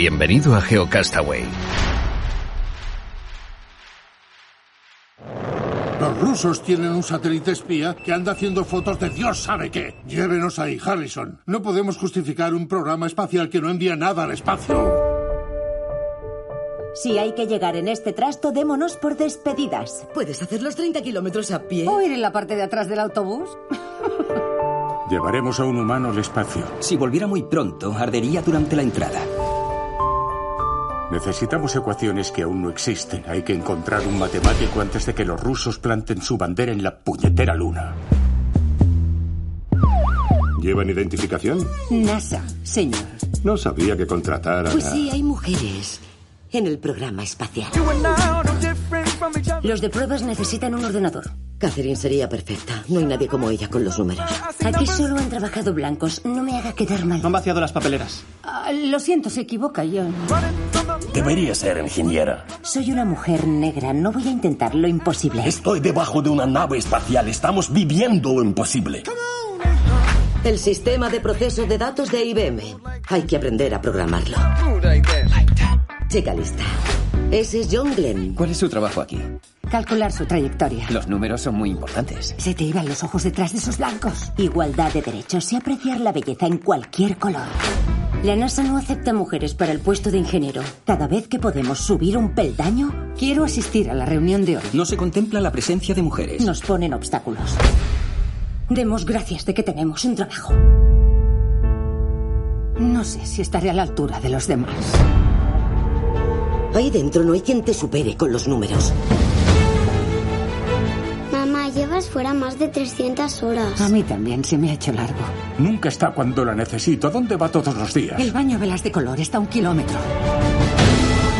Bienvenido a GeoCastaway. Los rusos tienen un satélite espía que anda haciendo fotos de Dios sabe qué. Llévenos ahí, Harrison. No podemos justificar un programa espacial que no envía nada al espacio. Si hay que llegar en este trasto, démonos por despedidas. Puedes hacer los 30 kilómetros a pie. ¿O ir en la parte de atrás del autobús? Llevaremos a un humano al espacio. Si volviera muy pronto, ardería durante la entrada. Necesitamos ecuaciones que aún no existen. Hay que encontrar un matemático antes de que los rusos planten su bandera en la puñetera luna. ¿Llevan identificación? NASA, señor. No sabía que contratara. Pues sí, hay mujeres en el programa espacial. Los de pruebas necesitan un ordenador. Catherine sería perfecta. No hay nadie como ella con los números. Aquí solo han trabajado blancos. No me haga quedar mal. Han vaciado las papeleras. Ah, lo siento, se equivoca, John. Debería ser ingeniera. Soy una mujer negra. No voy a intentar lo imposible. Estoy debajo de una nave espacial. Estamos viviendo lo imposible. El sistema de proceso de datos de IBM. Hay que aprender a programarlo. Chica lista. Ese es John Glenn. ¿Cuál es su trabajo aquí? Calcular su trayectoria. Los números son muy importantes. Se te iban los ojos detrás de esos blancos. Igualdad de derechos y apreciar la belleza en cualquier color. La NASA no acepta mujeres para el puesto de ingeniero. Cada vez que podemos subir un peldaño, quiero asistir a la reunión de hoy. No se contempla la presencia de mujeres. Nos ponen obstáculos. Demos gracias de que tenemos un trabajo. No sé si estaré a la altura de los demás. Ahí dentro no hay quien te supere con los números. Fuera más de 300 horas. A mí también se me ha hecho largo. Nunca está cuando la necesito. ¿Dónde va todos los días? El baño velas de color está a un kilómetro.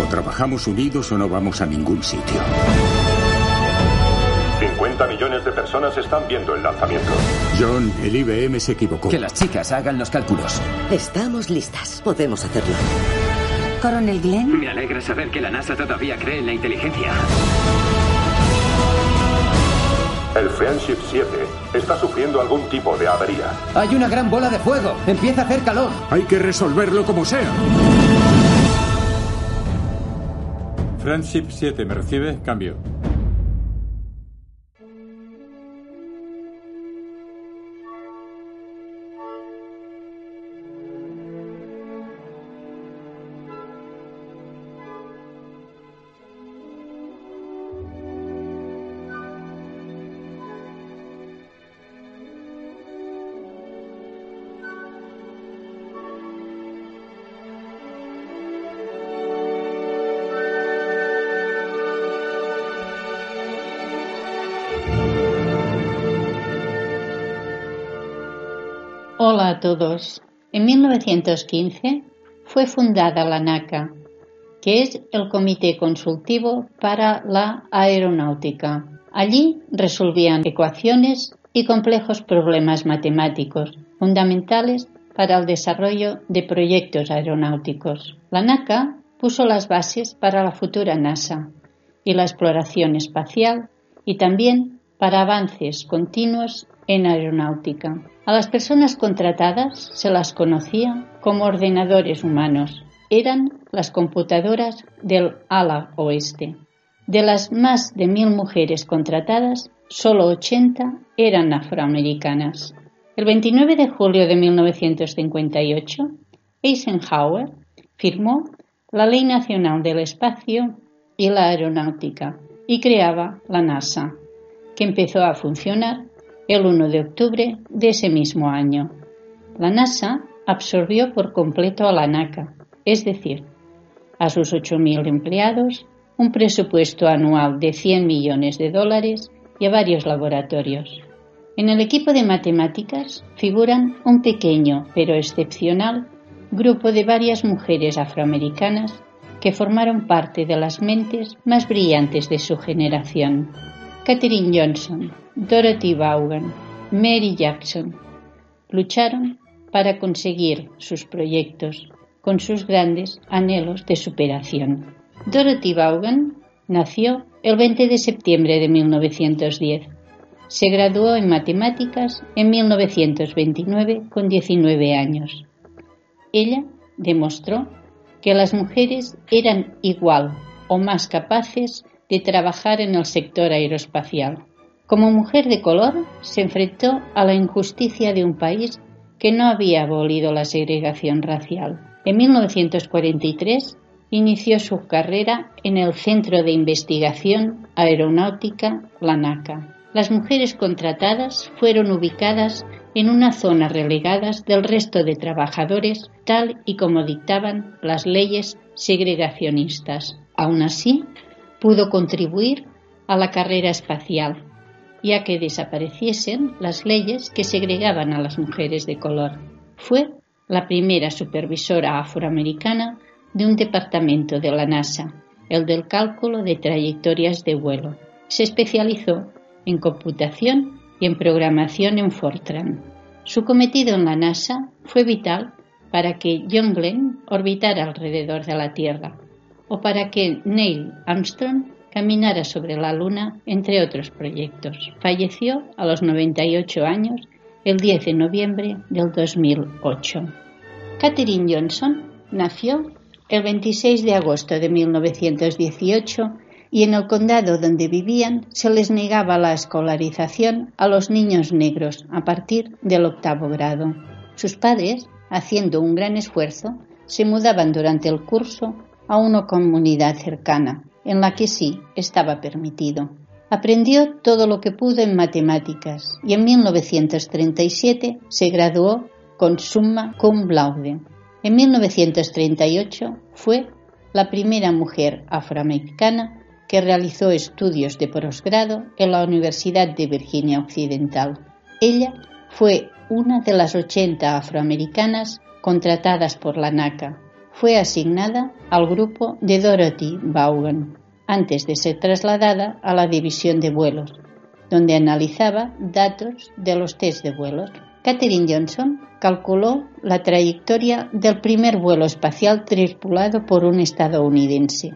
O trabajamos unidos o no vamos a ningún sitio. 50 millones de personas están viendo el lanzamiento. John, el IBM se equivocó. Que las chicas hagan los cálculos. Estamos listas. Podemos hacerlo. Coronel Glenn, Me alegra saber que la NASA todavía cree en la inteligencia. El Friendship 7 está sufriendo algún tipo de avería. Hay una gran bola de fuego. Empieza a hacer calor. Hay que resolverlo como sea. Friendship 7, ¿me recibe? Cambio. A todos. En 1915 fue fundada la NACA, que es el Comité Consultivo para la Aeronáutica. Allí resolvían ecuaciones y complejos problemas matemáticos fundamentales para el desarrollo de proyectos aeronáuticos. La NACA puso las bases para la futura NASA y la exploración espacial y también para avances continuos en aeronáutica. A las personas contratadas se las conocía como ordenadores humanos. Eran las computadoras del ala oeste. De las más de mil mujeres contratadas, solo 80 eran afroamericanas. El 29 de julio de 1958, Eisenhower firmó la Ley Nacional del Espacio y la Aeronáutica y creaba la NASA, que empezó a funcionar el 1 de octubre de ese mismo año. La NASA absorbió por completo a la NACA, es decir, a sus 8.000 empleados, un presupuesto anual de 100 millones de dólares y a varios laboratorios. En el equipo de matemáticas figuran un pequeño pero excepcional grupo de varias mujeres afroamericanas que formaron parte de las mentes más brillantes de su generación. Katherine Johnson, Dorothy Vaughan, Mary Jackson lucharon para conseguir sus proyectos con sus grandes anhelos de superación. Dorothy Vaughan nació el 20 de septiembre de 1910. Se graduó en matemáticas en 1929 con 19 años. Ella demostró que las mujeres eran igual o más capaces de trabajar en el sector aeroespacial. Como mujer de color, se enfrentó a la injusticia de un país que no había abolido la segregación racial. En 1943 inició su carrera en el Centro de Investigación Aeronáutica, la NACA. Las mujeres contratadas fueron ubicadas en una zona relegadas del resto de trabajadores, tal y como dictaban las leyes segregacionistas. Aún así, pudo contribuir a la carrera espacial, ya que desapareciesen las leyes que segregaban a las mujeres de color. Fue la primera supervisora afroamericana de un departamento de la NASA, el del cálculo de trayectorias de vuelo. Se especializó en computación y en programación en Fortran. Su cometido en la NASA fue vital para que John Glenn orbitara alrededor de la Tierra o para que Neil Armstrong caminara sobre la Luna, entre otros proyectos. Falleció a los 98 años el 10 de noviembre del 2008. Katherine Johnson nació el 26 de agosto de 1918 y en el condado donde vivían se les negaba la escolarización a los niños negros a partir del octavo grado. Sus padres, haciendo un gran esfuerzo, se mudaban durante el curso a una comunidad cercana, en la que sí estaba permitido. Aprendió todo lo que pudo en matemáticas y en 1937 se graduó con summa cum laude. En 1938 fue la primera mujer afroamericana que realizó estudios de posgrado en la Universidad de Virginia Occidental. Ella fue una de las 80 afroamericanas contratadas por la NACA. Fue asignada al grupo de Dorothy Vaughan antes de ser trasladada a la división de vuelos, donde analizaba datos de los test de vuelos. Katherine Johnson calculó la trayectoria del primer vuelo espacial tripulado por un estadounidense,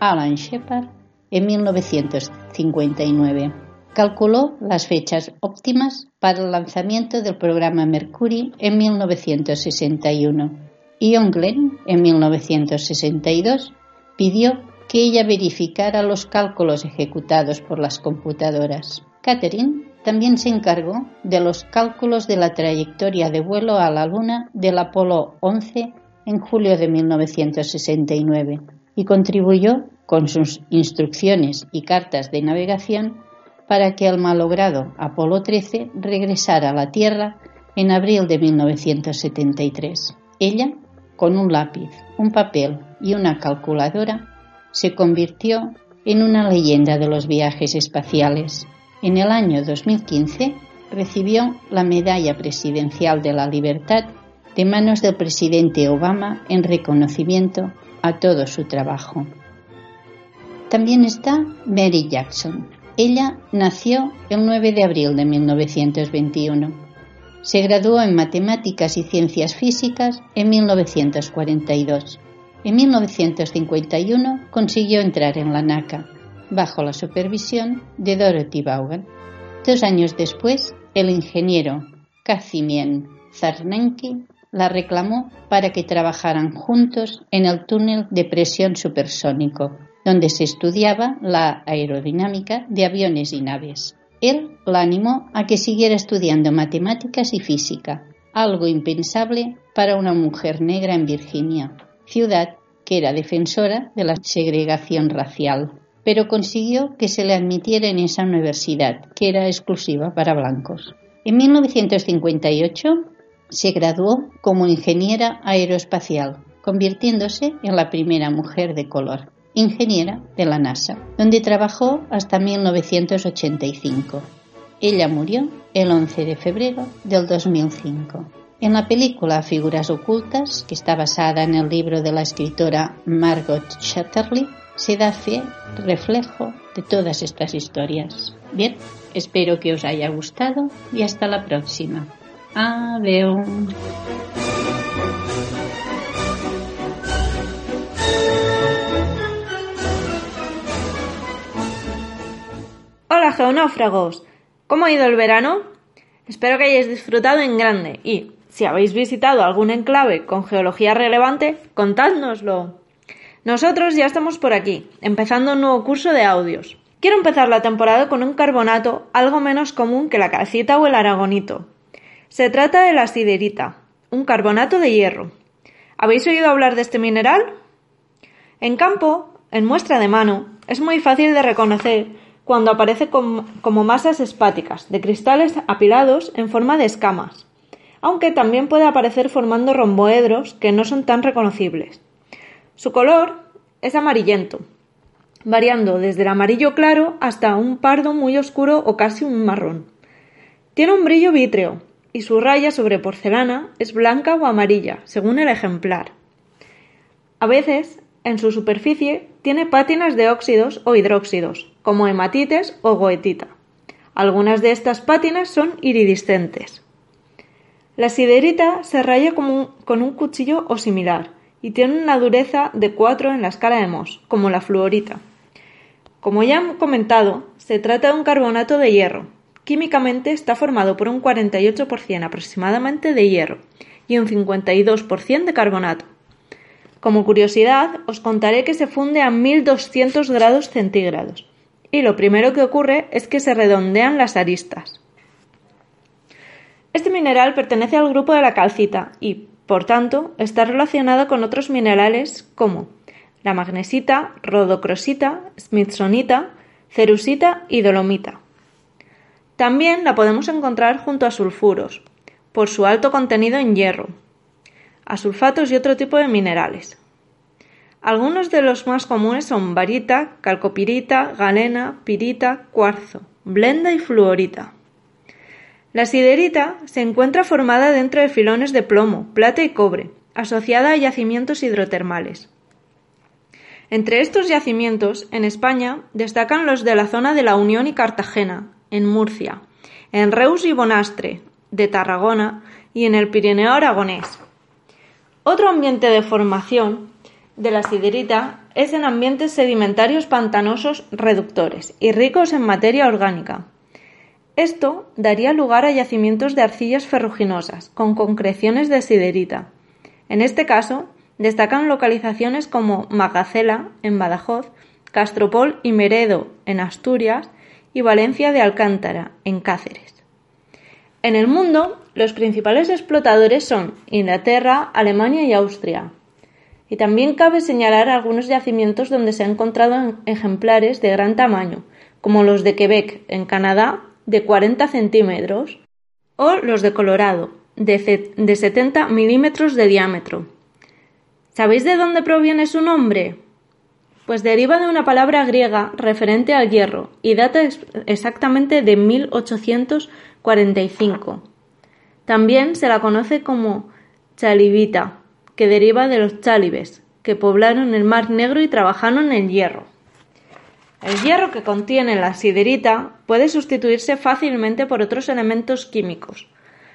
Alan Shepard, en 1959. Calculó las fechas óptimas para el lanzamiento del programa Mercury en 1961 John Glenn, en 1962, pidió que ella verificara los cálculos ejecutados por las computadoras. Catherine también se encargó de los cálculos de la trayectoria de vuelo a la Luna del Apolo 11 en julio de 1969 y contribuyó con sus instrucciones y cartas de navegación para que el malogrado Apolo 13 regresara a la Tierra en abril de 1973. Ella, con un lápiz, un papel y una calculadora, se convirtió en una leyenda de los viajes espaciales. En el año 2015 recibió la Medalla Presidencial de la Libertad de manos del presidente Obama en reconocimiento a todo su trabajo. También está Mary Jackson. Ella nació el 9 de abril de 1921. Se graduó en Matemáticas y Ciencias Físicas en 1942. En 1951 consiguió entrar en la NACA, bajo la supervisión de Dorothy Vaughan. Dos años después, el ingeniero Kazimien Zarnenki la reclamó para que trabajaran juntos en el túnel de presión supersónico, donde se estudiaba la aerodinámica de aviones y naves. Él la animó a que siguiera estudiando matemáticas y física, algo impensable para una mujer negra en Virginia, ciudad que era defensora de la segregación racial, pero consiguió que se le admitiera en esa universidad, que era exclusiva para blancos. En 1958 se graduó como ingeniera aeroespacial, convirtiéndose en la primera mujer de color. Ingeniera de la NASA, donde trabajó hasta 1985. Ella murió el 11 de febrero del 2005. En la película Figuras Ocultas, que está basada en el libro de la escritora Margot Chatterley, se da fe, reflejo de todas estas historias. Bien, espero que os haya gustado y hasta la próxima. Adiós. Hola geonáufragos, ¿cómo ha ido el verano? Espero que hayáis disfrutado en grande y, si habéis visitado algún enclave con geología relevante, contádnoslo. Nosotros ya estamos por aquí, empezando un nuevo curso de audios. Quiero empezar la temporada con un carbonato algo menos común que la calcita o el aragonito. Se trata de la siderita, un carbonato de hierro. ¿Habéis oído hablar de este mineral? En campo, en muestra de mano, es muy fácil de reconocer cuando aparece como masas espáticas, de cristales apilados en forma de escamas, aunque también puede aparecer formando romboedros que no son tan reconocibles. Su color es amarillento, variando desde el amarillo claro hasta un pardo muy oscuro o casi un marrón. Tiene un brillo vítreo y su raya sobre porcelana es blanca o amarilla, según el ejemplar. A veces, en su superficie, tiene pátinas de óxidos o hidróxidos, como hematites o goetita. Algunas de estas pátinas son iridiscentes. La siderita se raya con un cuchillo o similar y tiene una dureza de 4 en la escala de Mohs, como la fluorita. Como ya he comentado, se trata de un carbonato de hierro. Químicamente está formado por un 48% aproximadamente de hierro y un 52% de carbonato. Como curiosidad, os contaré que se funde a 1200 grados centígrados y lo primero que ocurre es que se redondean las aristas. Este mineral pertenece al grupo de la calcita y, por tanto, está relacionado con otros minerales como la magnesita, rodocrosita, smithsonita, cerusita y dolomita. También la podemos encontrar junto a sulfuros, por su alto contenido en hierro, a sulfatos y otro tipo de minerales. Algunos de los más comunes son barita, calcopirita, galena, pirita, cuarzo, blenda y fluorita. La siderita se encuentra formada dentro de filones de plomo, plata y cobre, asociada a yacimientos hidrotermales. Entre estos yacimientos, en España, destacan los de la zona de la Unión y Cartagena, en Murcia, en Reus y Bonastre, de Tarragona, y en el Pirineo aragonés. Otro ambiente de formación de la siderita es en ambientes sedimentarios pantanosos reductores y ricos en materia orgánica. Esto daría lugar a yacimientos de arcillas ferruginosas, con concreciones de siderita. En este caso, destacan localizaciones como Magacela, en Badajoz, Castropol y Meredo, en Asturias, y Valencia de Alcántara, en Cáceres. En el mundo, los principales explotadores son Inglaterra, Alemania y Austria, y también cabe señalar algunos yacimientos donde se han encontrado ejemplares de gran tamaño, como los de Quebec, en Canadá, de 40 centímetros, o los de Colorado, de, de 70 milímetros de diámetro. ¿Sabéis de dónde proviene su nombre? Pues deriva de una palabra griega referente al hierro y data exactamente de 1845. También se la conoce como chalibita, que deriva de los chálibes, que poblaron el Mar Negro y trabajaron en hierro. El hierro que contiene la siderita puede sustituirse fácilmente por otros elementos químicos,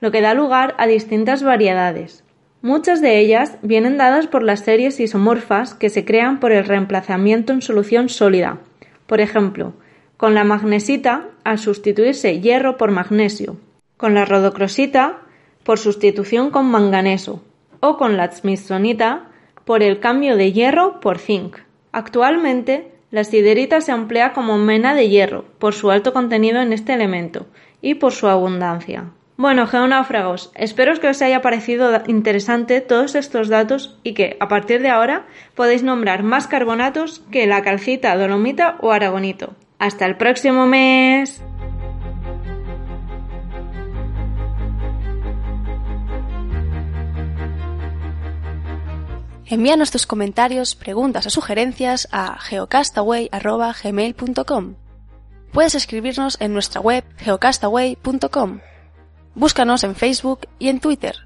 lo que da lugar a distintas variedades. Muchas de ellas vienen dadas por las series isomorfas que se crean por el reemplazamiento en solución sólida. Por ejemplo, con la magnesita al sustituirse hierro por magnesio, con la rodocrosita por sustitución con manganeso, o con la smithsonita por el cambio de hierro por zinc. Actualmente, la siderita se emplea como mena de hierro por su alto contenido en este elemento y por su abundancia. Bueno, geonáufragos, espero que os haya parecido interesante todos estos datos y que, a partir de ahora, podéis nombrar más carbonatos que la calcita, dolomita o aragonito. ¡Hasta el próximo mes! Envíanos tus comentarios, preguntas o sugerencias a geocastaway.gmail.com. Puedes escribirnos en nuestra web geocastaway.com. Búscanos en Facebook y en Twitter.